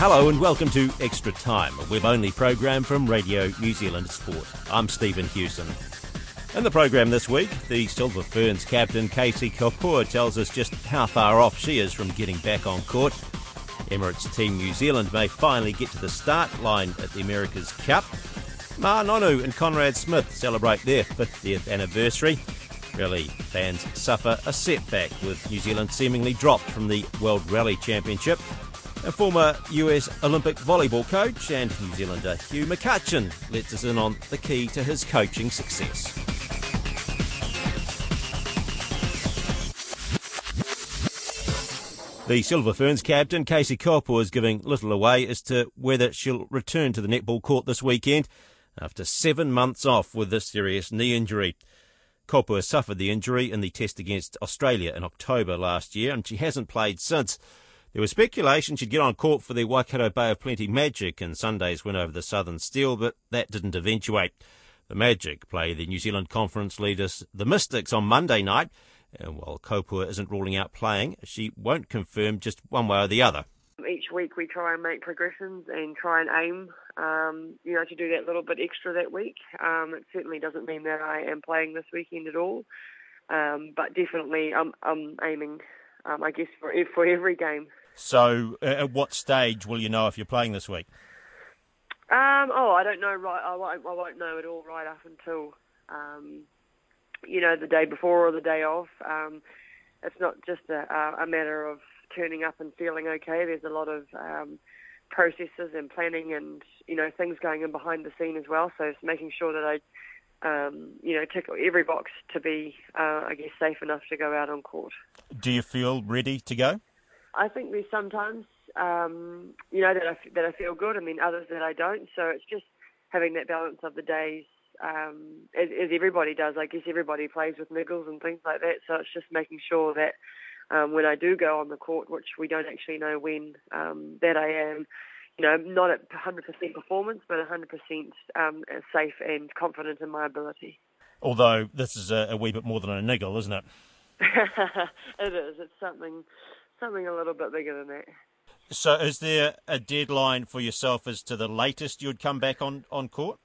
Hello and welcome to Extra Time, a web-only program from Radio New Zealand Sport. I'm Stephen Hewson. In the program this week, the Silver Ferns captain Casey Kopua tells us just how far off she is from getting back on court. Emirates Team New Zealand may finally get to the start line at the America's Cup. Ma'a Nonu and Conrad Smith celebrate their 50th anniversary. Rally fans suffer a setback with New Zealand seemingly dropped from the World Rally Championship. A former US Olympic volleyball coach and New Zealander Hugh McCutcheon lets us in on the key to his coaching success. The Silver Ferns captain, Casey Kopua, is giving little away as to whether she'll return to the netball court this weekend after seven months off with a serious knee injury. Kopua suffered the injury in the test against Australia in October last year, and she hasn't played since. There was speculation she'd get on court for the Waikato Bay of Plenty Magic and Sunday's win over the Southern Steel, but that didn't eventuate. The Magic play the New Zealand Conference leaders, the Mystics, on Monday night. And while Kopua isn't ruling out playing, she won't confirm just one way or the other. Each week we try and make progressions and try and aim, um, you know, to do that little bit extra that week. Um, it certainly doesn't mean that I am playing this weekend at all, um, but definitely I'm, I'm aiming, um, I guess, for for every game. So, uh, at what stage will you know if you're playing this week? Um, oh, I don't know. Right, I won't. I won't know at all right up until um, you know the day before or the day of. Um, it's not just a, a matter of turning up and feeling okay. There's a lot of um, processes and planning and you know things going in behind the scene as well. So it's making sure that I. Um, you know, tick every box to be, uh, I guess, safe enough to go out on court. Do you feel ready to go? I think there's sometimes, um, you know, that I, that I feel good and then others that I don't. So it's just having that balance of the days, um, as, as everybody does. I guess everybody plays with niggles and things like that. So it's just making sure that um, when I do go on the court, which we don't actually know when, um, that I am, you know, not at 100% performance, but 100% um, safe and confident in my ability. Although this is a, a wee bit more than a niggle, isn't it? it is. It's something something a little bit bigger than that. So, is there a deadline for yourself as to the latest you'd come back on, on court?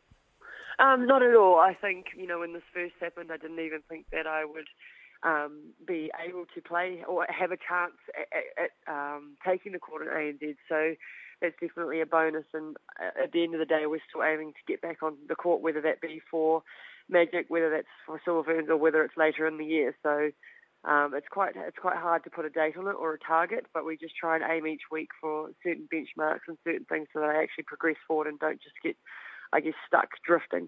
Um, not at all. I think, you know, when this first happened, I didn't even think that I would um, be able to play or have a chance at, at um, taking the court in ANZ. So that's definitely a bonus. And at the end of the day, we're still aiming to get back on the court, whether that be for Magic, whether that's for Silver Ferns, or whether it's later in the year. So um, it's quite it's quite hard to put a date on it or a target, but we just try and aim each week for certain benchmarks and certain things so that I actually progress forward and don't just get, I guess, stuck drifting.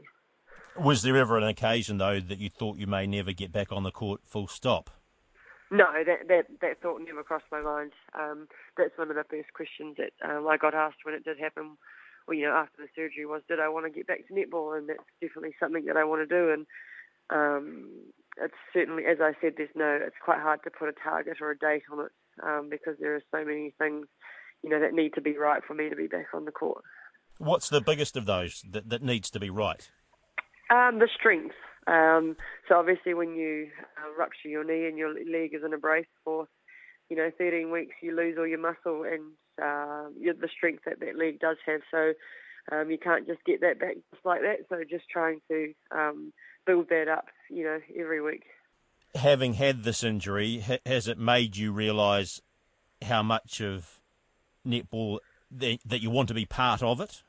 Was there ever an occasion though that you thought you may never get back on the court? Full stop. No, that that that thought never crossed my mind. Um, that's one of the first questions that um, I got asked when it did happen. Well, you know, after the surgery was, did I want to get back to netball? And that's definitely something that I want to do. And um, it's certainly, as I said, there's no. It's quite hard to put a target or a date on it um, because there are so many things, you know, that need to be right for me to be back on the court. What's the biggest of those that, that needs to be right? Um, the strength. Um, so obviously, when you uh, rupture your knee and your leg is in a brace for, you know, 13 weeks, you lose all your muscle and uh, the strength that that leg does have. So um, you can't just get that back just like that. So just trying to um, build that up, you know, every week. Having had this injury, has it made you realise how much of netball that you want to be part of it?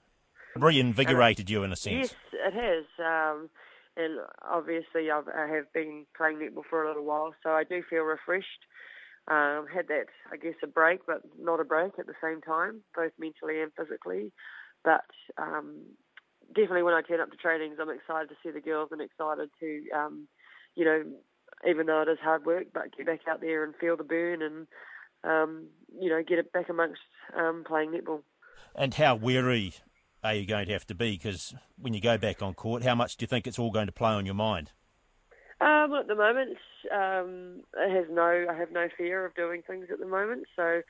Reinvigorated uh, you in a sense. Yes, it has. Um, and obviously, I've, I have been playing netball for a little while, so I do feel refreshed. Um, had that, I guess, a break, but not a break at the same time, both mentally and physically. But um, definitely when I turn up to trainings, I'm excited to see the girls and excited to, um, you know, even though it is hard work, but get back out there and feel the burn and um, you know get it back amongst um, playing netball. And how weary are you going to have to be? Because when you go back on court, how much do you think it's all going to play on your mind? Um, at the moment, um, it has no. I have no fear of doing things at the moment, so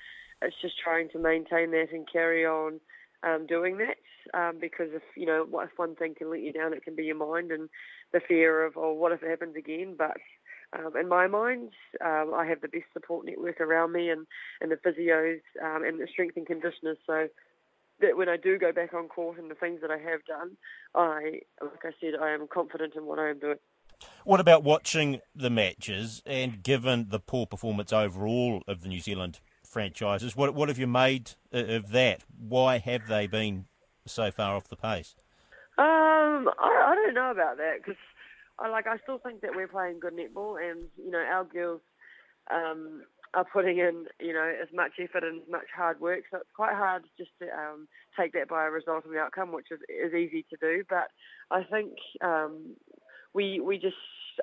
it's just trying to maintain that and carry on um, doing that. Um, because if you know, if one thing can let you down, it can be your mind and the fear of, oh, what if it happens again? But um, in my mind, um, I have the best support network around me and, and the physios um, and the strength and conditioners. So that when I do go back on court and the things that I have done, I, like I said, I am confident in what I am doing. What about watching the matches and given the poor performance overall of the New Zealand franchises, what what have you made of that? Why have they been so far off the pace? Um, I, I don't know about that because I like I still think that we're playing good netball, and you know our girls um, are putting in you know as much effort and as much hard work. So it's quite hard just to um, take that by a result the outcome, which is, is easy to do. But I think um, we we just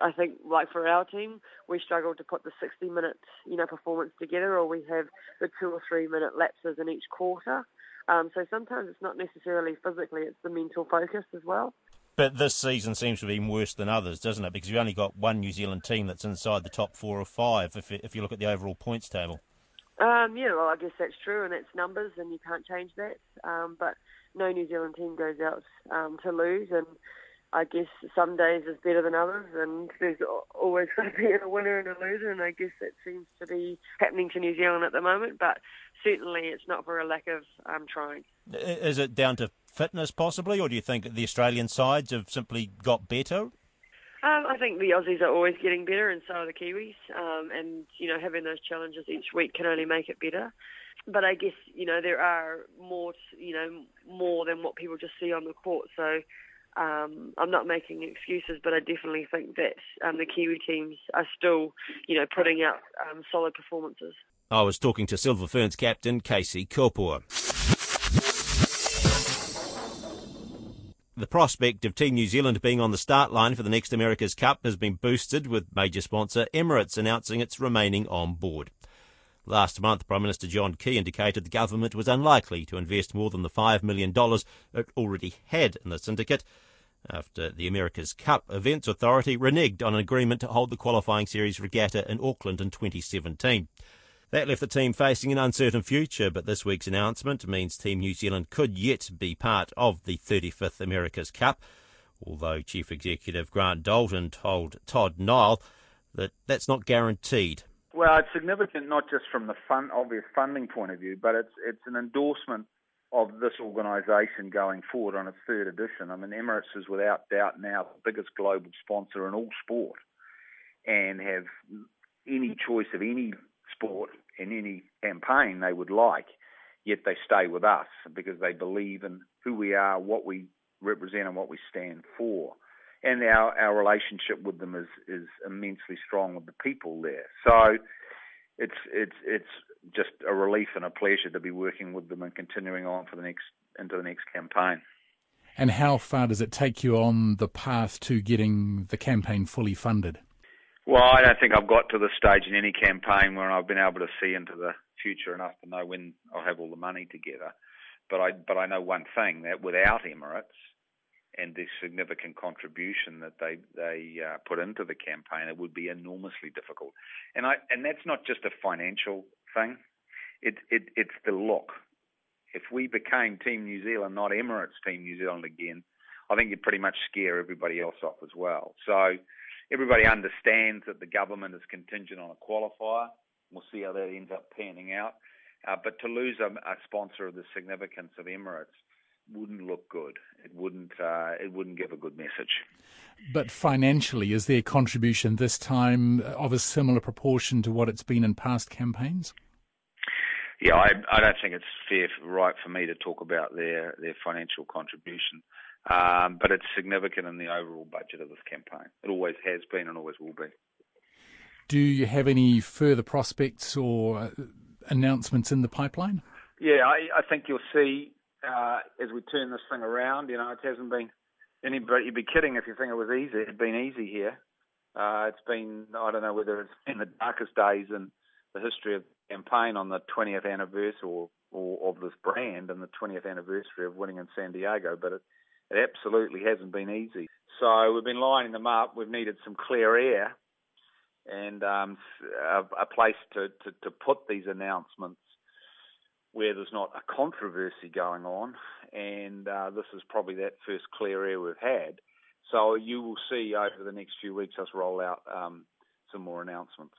I think like for our team we struggle to put the 60 minute you know performance together, or we have the two or three minute lapses in each quarter. Um, so sometimes it's not necessarily physically; it's the mental focus as well. But this season seems to be worse than others, doesn't it? Because you've only got one New Zealand team that's inside the top four or five. If if you look at the overall points table. Um, yeah, well, I guess that's true, and that's numbers, and you can't change that. Um, but no New Zealand team goes out um, to lose, and I guess some days is better than others, and there's always going to be a winner and a loser, and I guess that seems to be happening to New Zealand at the moment. But certainly, it's not for a lack of um, trying. Is it down to fitness, possibly, or do you think the Australian sides have simply got better? Um, I think the Aussies are always getting better, and so are the Kiwis. Um, and you know, having those challenges each week can only make it better. But I guess you know there are more, you know, more than what people just see on the court. So um, I'm not making excuses, but I definitely think that um, the Kiwi teams are still, you know, putting out um, solid performances. I was talking to Silver Ferns captain Casey Kopua. The prospect of Team New Zealand being on the start line for the next America's Cup has been boosted with major sponsor Emirates announcing it's remaining on board. Last month, Prime Minister John Key indicated the government was unlikely to invest more than the $5 million it already had in the syndicate after the America's Cup Events Authority reneged on an agreement to hold the qualifying series regatta in Auckland in 2017. That left the team facing an uncertain future, but this week's announcement means Team New Zealand could yet be part of the 35th America's Cup, although Chief Executive Grant Dalton told Todd Niall that that's not guaranteed. Well, it's significant not just from the obvious funding point of view, but it's it's an endorsement of this organisation going forward on its third edition. I mean, Emirates is without doubt now the biggest global sponsor in all sport, and have any choice of any sport in any campaign they would like. Yet they stay with us because they believe in who we are, what we represent, and what we stand for and our, our relationship with them is, is immensely strong with the people there. So it's it's it's just a relief and a pleasure to be working with them and continuing on for the next into the next campaign. And how far does it take you on the path to getting the campaign fully funded? Well, I don't think I've got to the stage in any campaign where I've been able to see into the future enough to know when I'll have all the money together. But I but I know one thing that without Emirates, and the significant contribution that they they uh, put into the campaign, it would be enormously difficult. And I and that's not just a financial thing. It, it it's the look. If we became Team New Zealand, not Emirates Team New Zealand again, I think you'd pretty much scare everybody else off as well. So everybody understands that the government is contingent on a qualifier. We'll see how that ends up panning out. Uh, but to lose a, a sponsor of the significance of Emirates wouldn't look good. It wouldn't. Uh, it wouldn't give a good message. But financially, is their contribution this time of a similar proportion to what it's been in past campaigns? Yeah, I, I don't think it's fair, right for me to talk about their their financial contribution, um, but it's significant in the overall budget of this campaign. It always has been and always will be. Do you have any further prospects or uh, announcements in the pipeline? Yeah, I, I think you'll see uh, as we turn this thing around. You know, it hasn't been anybody. You'd be kidding if you think it was easy. It's been easy here. Uh, it's been, I don't know whether it's been the darkest days in the history of the campaign on the 20th anniversary or, or of this brand and the 20th anniversary of winning in San Diego, but it, it absolutely hasn't been easy. So we've been lining them up. We've needed some clear air and um, a, a, place to, to, to put these announcements where there's not a controversy going on. And uh, this is probably that first clear air we've had. So you will see over the next few weeks us roll out um, some more announcements.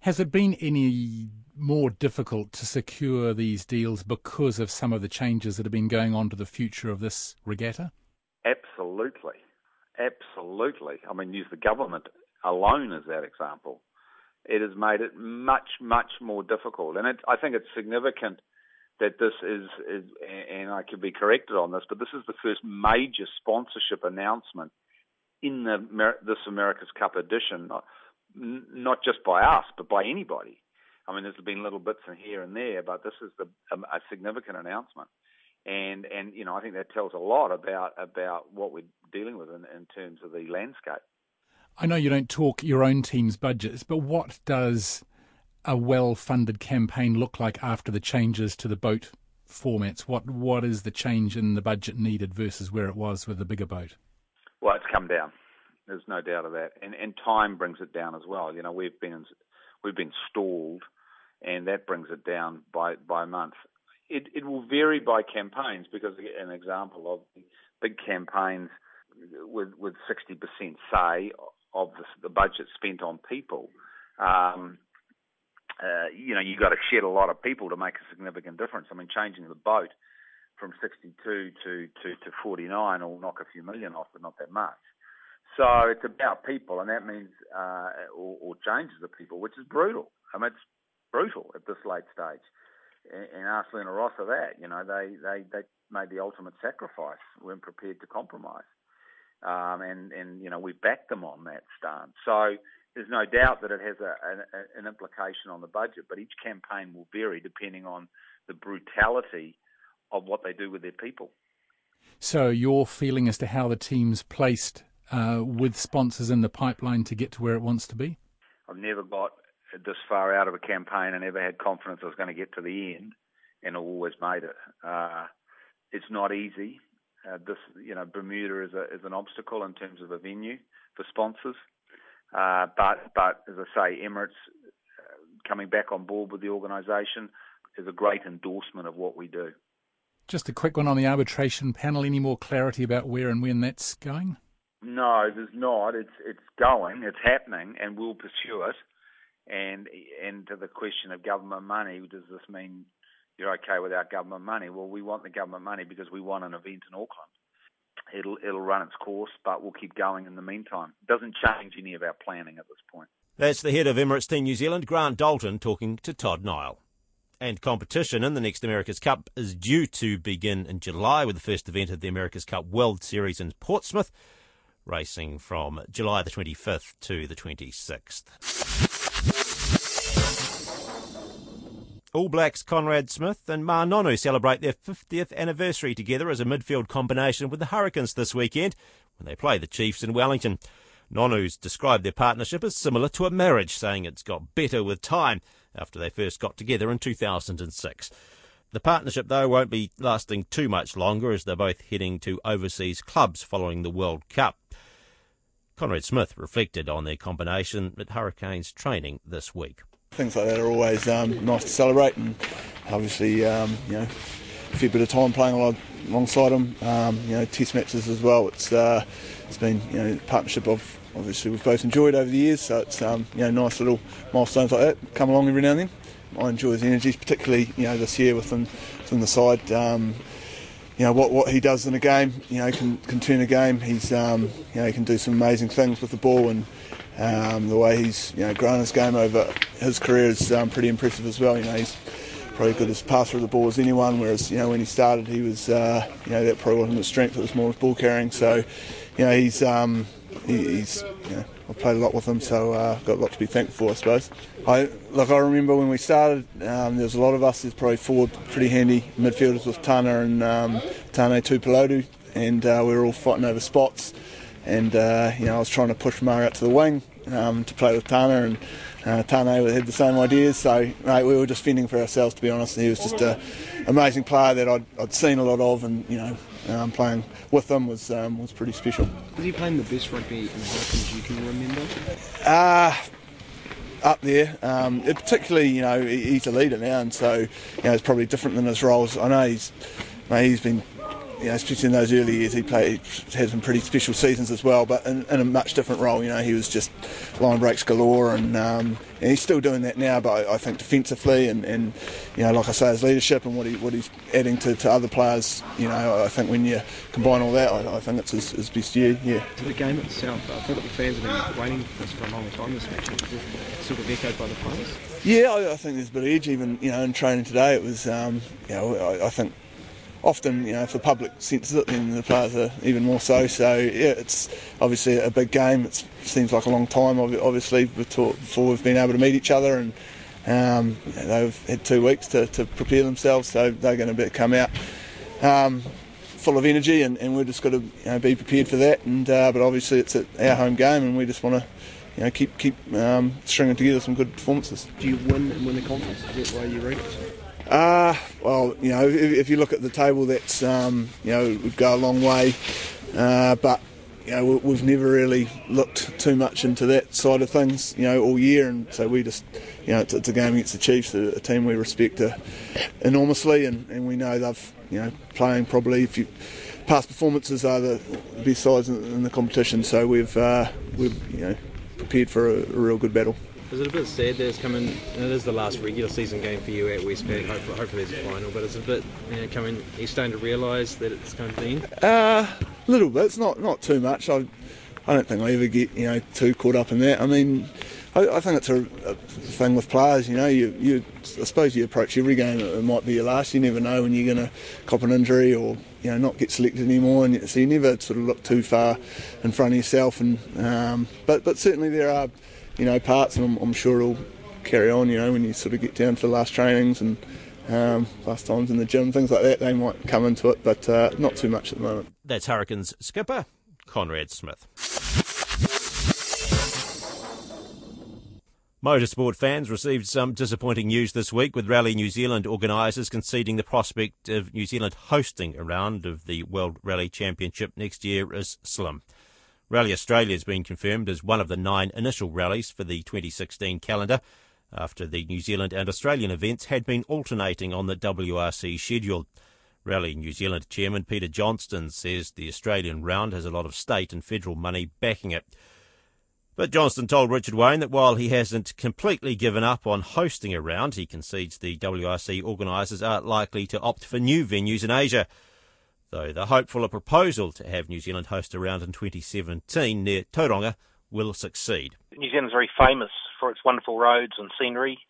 Has it been any more difficult to secure these deals because of some of the changes that have been going on to the future of this regatta? Absolutely. Absolutely. I mean, use the government alone as that example. It has made it much, much more difficult. And it, I think it's significant that this is, is, and I could be corrected on this, but this is the first major sponsorship announcement in the this America's Cup edition, not, not just by us, but by anybody. I mean, there's been little bits here and there, but this is the, a, a significant announcement, and and you know I think that tells a lot about about what we're dealing with in, in terms of the landscape. I know you don't talk your own team's budgets, but what does a well-funded campaign look like after the changes to the boat formats? What what is the change in the budget needed versus where it was with the bigger boat? Well, it's come down. There's no doubt of that, and and time brings it down as well. You know, we've been we've been stalled, and that brings it down by by month. It it will vary by campaigns because an example of big campaigns with with 60% say of the, the budget spent on people. Um, uh, you know, you've got to shed a lot of people to make a significant difference. I mean, changing the boat from 62 to, to, to 49 will knock a few million off, but not that much. So it's about people, and that means, uh, or, or changes the people, which is brutal. I mean, it's brutal at this late stage. And, and ask Luna Rossa that, you know, they, they, they made the ultimate sacrifice, weren't prepared to compromise. Um, and, and, you know, we backed them on that stance. So there's no doubt that it has a, a, an implication on the budget, but each campaign will vary depending on the brutality of what they do with their people. So, your feeling as to how the team's placed uh, with sponsors in the pipeline to get to where it wants to be? I've never got this far out of a campaign and ever had confidence I was going to get to the end, and always made it. Uh, it's not easy. Uh, this, you know, Bermuda is, a, is an obstacle in terms of a venue for sponsors. Uh, but but as I say, Emirates uh, coming back on board with the organisation is a great endorsement of what we do. Just a quick one on the arbitration panel. Any more clarity about where and when that's going? No, there's not. It's it's going. It's happening, and we'll pursue it. And and to the question of government money, does this mean you're okay without government money? Well, we want the government money because we want an event in Auckland it'll it'll run its course, but we'll keep going in the meantime. It doesn't change any of our planning at this point. That's the head of Emirates Team New Zealand, Grant Dalton, talking to Todd Niall. And competition in the next America's Cup is due to begin in July with the first event of the America's Cup World Series in Portsmouth, racing from July the 25th to the 26th. All Blacks Conrad Smith and Ma'a Nonu celebrate their 50th anniversary together as a midfield combination with the Hurricanes this weekend when they play the Chiefs in Wellington. Nonu's described their partnership as similar to a marriage, saying it's got better with time after they first got together in 2006. The partnership, though, won't be lasting too much longer as they're both heading to overseas clubs following the World Cup. Conrad Smith reflected on their combination at Hurricanes training this week. Things like that are always um, nice to celebrate, and obviously, um, you know, a fair bit of time playing alongside them. Um, you know, test matches as well. It's uh, it's been you know partnership of obviously we've both enjoyed over the years. So it's um, you know nice little milestones like that come along every now and then. I enjoy his energies, particularly you know this year within within the side. Um, you know what what he does in a game. You know can can turn a game. He's um, you know he can do some amazing things with the ball and um, the way he's you know grown his game over his career is um, pretty impressive as well. You know he's probably good as passer of the ball as anyone. Whereas you know when he started, he was uh, you know that probably wasn't his strength. It was more his ball carrying. So you know he's um, he, he's you know I've played a lot with him, so uh, I've got a lot to be thankful for, I suppose. I look, I remember when we started, um, there was a lot of us. There's probably four pretty handy midfielders with Tana and um, Tane Tuipulotu, and uh, we were all fighting over spots. And uh, you know I was trying to push Murray out to the wing um, to play with Tana, and uh, Tana had the same ideas. So mate, we were just fending for ourselves, to be honest. He was just an amazing player that I'd, I'd seen a lot of, and you know um, playing with him was um, was pretty special. Was he playing the best rugby in Hurricanes you can remember? Uh, up there, um, particularly you know he's a leader now, and so you know it's probably different than his roles. I know he's mate, he's been you know, especially in those early years, he played had some pretty special seasons as well, but in, in, a much different role. You know, he was just line breaks galore, and, um, and he's still doing that now. But I, I, think defensively, and, and you know, like I say, his leadership and what he what he's adding to, to other players. You know, I think when you combine all that, I, I think it's his, his, best year. Yeah. To the game itself, I think the fans have been waiting for this for a long time. This match is sort of echoed by the players. Yeah, I, I, think there's a bit of edge. Even you know, in training today, it was um, you know, I, I think often, you know, if the public senses it, then the players are even more so. So, yeah, it's obviously a big game. It seems like a long time, obviously, before we've been able to meet each other. And um, they've had two weeks to, to, prepare themselves, so they're going to come out um, full of energy, and, and we've just got to you know, be prepared for that. And uh, But obviously, it's our home game, and we just want to you know, keep keep um, stringing together some good performances. Do you win and win the conference? Is that why you ranked? Uh, well, you know, if, if, you look at the table, that's, um, you know, would go a long way. Uh, but, you know, we've never really looked too much into that side of things, you know, all year. And so we just, you know, it's, it's a game against the Chiefs, a, a team we respect uh, enormously. And, and we know they've, you know, playing probably, if you, past performances are the best sides in, in the competition. So we've, uh, we've, you know, prepared for a, a real good battle. Is it a bit sad that it's coming? It is the last regular season game for you at Westpac. Hopefully, hopefully there's a final, but it's a bit you know, coming. Are you starting to realise that it's coming to the end? Uh, a little bit. It's not not too much. I I don't think I ever get you know too caught up in that. I mean, I, I think it's a, a, thing with players. You know, you you I suppose you approach every game. It might be your last. You never know when you're going to cop an injury or you know not get selected anymore, and so you never sort of look too far in front of yourself. And um, but but certainly there are you know, parts, and I'm, I'm, sure it'll carry on. You know, when you sort of get down to the last trainings and um, last times in the gym, things like that, they might come into it, but uh, not too much at the moment. That's Hurricanes skipper Conrad Smith. Motorsport fans received some disappointing news this week with Rally New Zealand organisers conceding the prospect of New Zealand hosting a round of the World Rally Championship next year is slim. Rally Australia has been confirmed as one of the nine initial rallies for the 2016 calendar after the New Zealand and Australian events had been alternating on the WRC schedule. Rally New Zealand chairman Peter Johnston says the Australian round has a lot of state and federal money backing it. But Johnston told Richard Wayne that while he hasn't completely given up on hosting a round, he concedes the WRC organisers are likely to opt for new venues in Asia though the hope for a proposal to have New Zealand host a round in 2017 near Tauranga will succeed. New Zealand's very famous for its wonderful roads and scenery,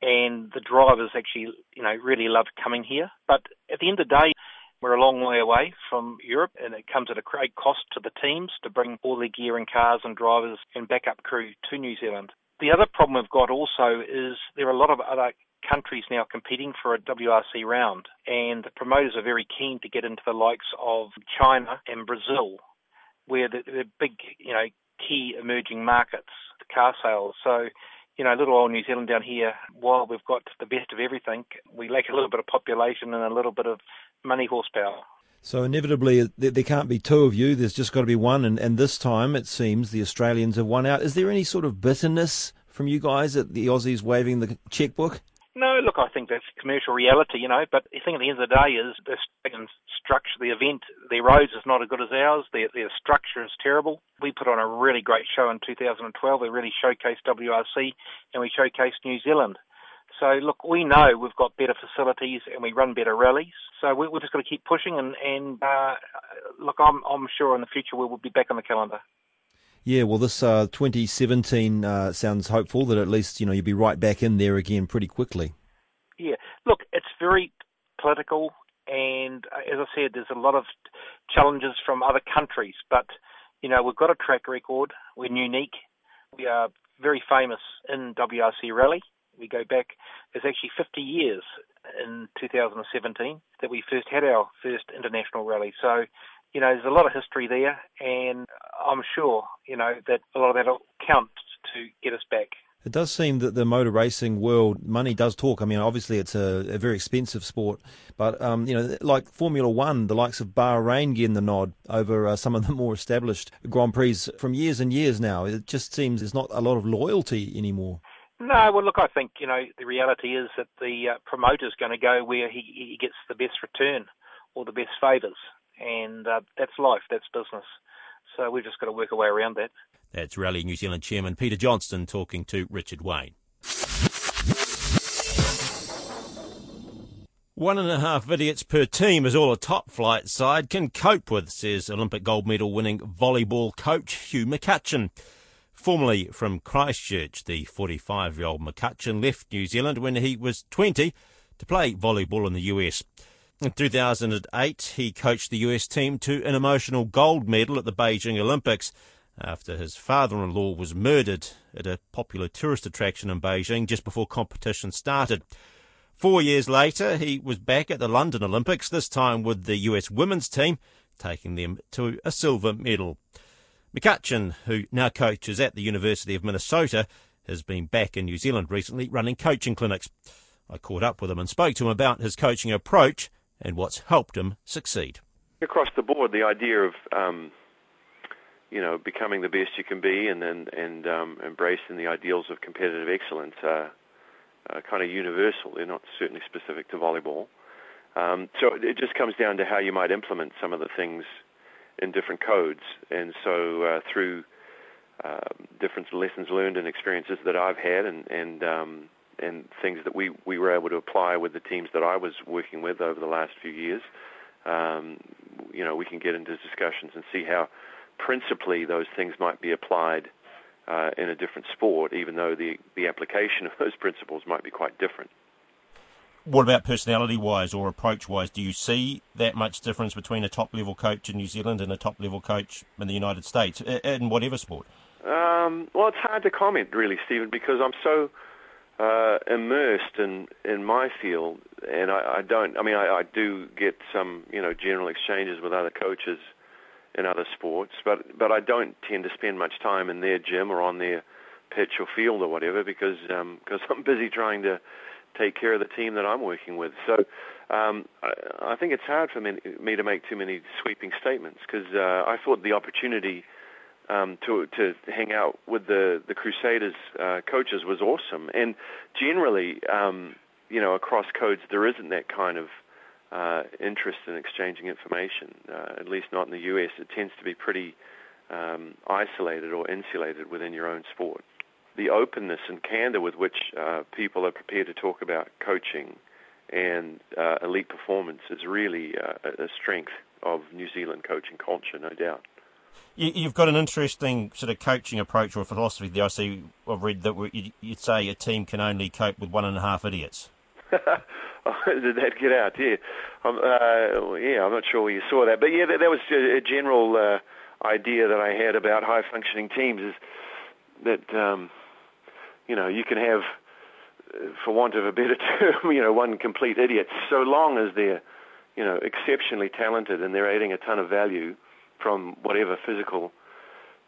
and the drivers actually, you know, really love coming here. But at the end of the day, we're a long way away from Europe, and it comes at a great cost to the teams to bring all their gear and cars and drivers and backup crew to New Zealand. The other problem we've got also is there are a lot of other countries now competing for a WRC round, and the promoters are very keen to get into the likes of China and Brazil, where the, the big, you know, key emerging markets, the car sales. So, you know, little old New Zealand down here, while we've got the best of everything, we lack a little bit of population and a little bit of money horsepower. So inevitably, there can't be two of you. There's just got to be one. And, and this time, it seems the Australians have won out. Is there any sort of bitterness from you guys at the Aussies waving the checkbook? No, look, I think that's commercial reality, you know. But the thing at the end of the day is the structure the event. Their roads is not as good as ours. Their, their structure is terrible. We put on a really great show in 2012. We really showcased WRC and we showcased New Zealand. So look, we know we've got better facilities and we run better rallies. So we, are just got to keep pushing. And, and uh, look, I'm, I'm sure in the future we will be back on the calendar. Yeah, well, this uh, 2017 uh, sounds hopeful that at least you know you'll be right back in there again pretty quickly. Yeah, look, it's very political, and uh, as I said, there's a lot of challenges from other countries, but you know we've got a track record. We're unique. We are very famous in WRC Rally. We go back. It's actually 50 years in 2017 that we first had our first international rally. So you know, there's a lot of history there, and I'm sure, you know, that a lot of that will count to get us back. It does seem that the motor racing world, money does talk. I mean, obviously it's a, a very expensive sport, but um, you know, like Formula One, the likes of Bahrain getting the nod over uh, some of the more established Grand Prix from years and years now. It just seems there's not a lot of loyalty anymore. No, well, look, I think you know the reality is that the uh, promoter's going to go where he, he gets the best return or the best favours, and uh, that's life, that's business. So we've just got to work our way around that. That's Rally New Zealand Chairman Peter Johnston talking to Richard Wayne. One and a half idiots per team is all a top flight side can cope with, says Olympic gold medal winning volleyball coach Hugh McCutcheon. Formerly from Christchurch, the 45 year old McCutcheon left New Zealand when he was 20 to play volleyball in the US. In 2008, he coached the US team to an emotional gold medal at the Beijing Olympics after his father-in-law was murdered at a popular tourist attraction in Beijing just before competition started. Four years later, he was back at the London Olympics, this time with the US women's team, taking them to a silver medal. McCutcheon, who now coaches at the University of Minnesota, has been back in New Zealand recently running coaching clinics. I caught up with him and spoke to him about his coaching approach and what's helped him succeed. Across the board, the idea of um, you know, becoming the best you can be, and then and um, embracing the ideals of competitive excellence are, are kind of universal. They're not certainly specific to volleyball. Um, so it just comes down to how you might implement some of the things in different codes, and so uh, through uh, different lessons learned and experiences that I've had, and and um, and things that we we were able to apply with the teams that I was working with over the last few years. Um, you know, we can get into discussions and see how principally those things might be applied uh, in a different sport, even though the, the application of those principles might be quite different. What about personality wise or approach wise? Do you see that much difference between a top level coach in New Zealand and a top level coach in the United States, in whatever sport? Um, well, it's hard to comment, really, Stephen, because I'm so uh, immersed in, in my field, and I, I don't. I mean, I, I do get some, you know, general exchanges with other coaches in other sports, but but I don't tend to spend much time in their gym or on their pitch or field or whatever because um, because I'm busy trying to take care of the team that I'm working with. So um, I, I think it's hard for me, me to make too many sweeping statements because uh, I thought the opportunity um, to to hang out with the the Crusaders uh, coaches was awesome, and generally, um, you know, across codes there isn't that kind of uh, interest in exchanging information, uh, at least not in the US. It tends to be pretty um, isolated or insulated within your own sport. The openness and candor with which uh, people are prepared to talk about coaching and uh, elite performance is really uh, a strength of New Zealand coaching culture, no doubt. You've got an interesting sort of coaching approach or philosophy there. I see. I've read that you'd say a team can only cope with one and a half idiots. did that get out? Yeah, um, uh, yeah. I'm not sure you saw that, but yeah, that, that was a, a general uh, idea that I had about high functioning teams. Is that um, you know you can have, uh, for want of a better term, you know, one complete idiot, so long as they're you know exceptionally talented and they're adding a ton of value from whatever physical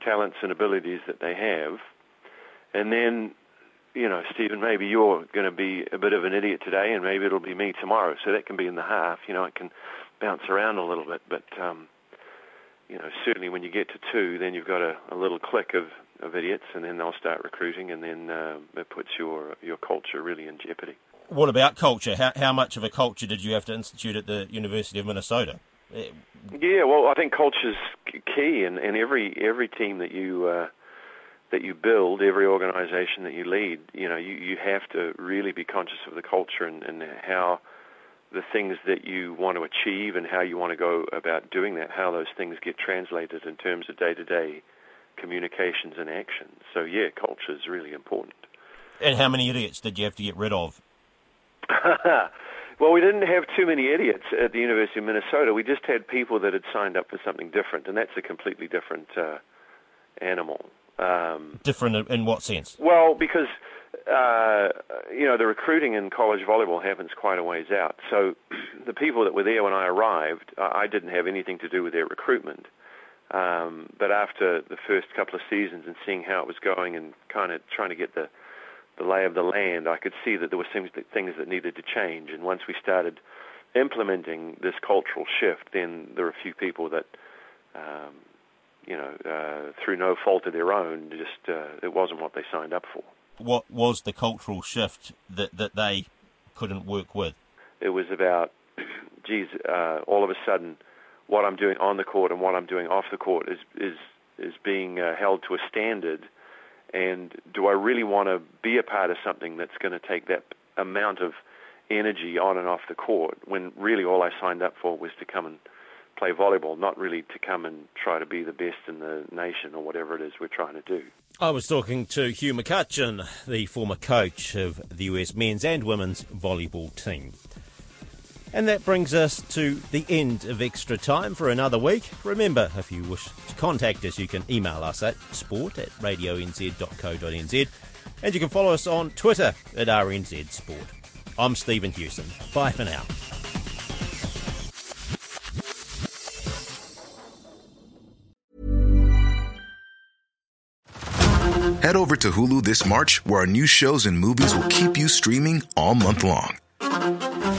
talents and abilities that they have, and then you know, Stephen, maybe you're going to be a bit of an idiot today, and maybe it'll be me tomorrow. So that can be in the half. You know, it can bounce around a little bit, but um, you know, certainly when you get to two, then you've got a, a little clique of, of idiots, and then they'll start recruiting, and then uh, it puts your your culture really in jeopardy. What about culture? How how much of a culture did you have to institute at the University of Minnesota? Yeah, well, I think culture's key, and, and every every team that you uh, that you build, every organization that you lead, you know, you, you have to really be conscious of the culture and, and how the things that you want to achieve and how you want to go about doing that, how those things get translated in terms of day-to-day communications and actions. So yeah, culture is really important. And how many idiots did you have to get rid of? well, we didn't have too many idiots at the University of Minnesota. We just had people that had signed up for something different, and that's a completely different uh, animal. Um, Different in what sense? Well, because uh, you know, the recruiting in college volleyball happens quite a ways out. So the people that were there when I arrived, I didn't have anything to do with their recruitment. Um, but after the first couple of seasons and seeing how it was going and kind of trying to get the the lay of the land, I could see that there were things that, things that needed to change. And once we started implementing this cultural shift, then there were a few people that, um, you know, uh, through no fault of their own, just uh, it wasn't what they signed up for. What was the cultural shift that that they couldn't work with? It was about, geez, uh, all of a sudden, what I'm doing on the court and what I'm doing off the court is is is being uh, held to a standard. And do I really want to be a part of something that's going to take that amount of energy on and off the court when really all I signed up for was to come and play volleyball, not really to come and try to be the best in the nation or whatever it is we're trying to do. I was talking to Hugh McCutcheon, the former coach of the US men's and women's volleyball team. And that brings us to the end of extra time for another week. Remember, if you wish to contact us, you can email us at sport at radionz.co.nz and you can follow us on Twitter at RNZ Sport. I'm Stephen Hewson. Bye for now. Head over to Hulu this March, where our new shows and movies will keep you streaming all month long.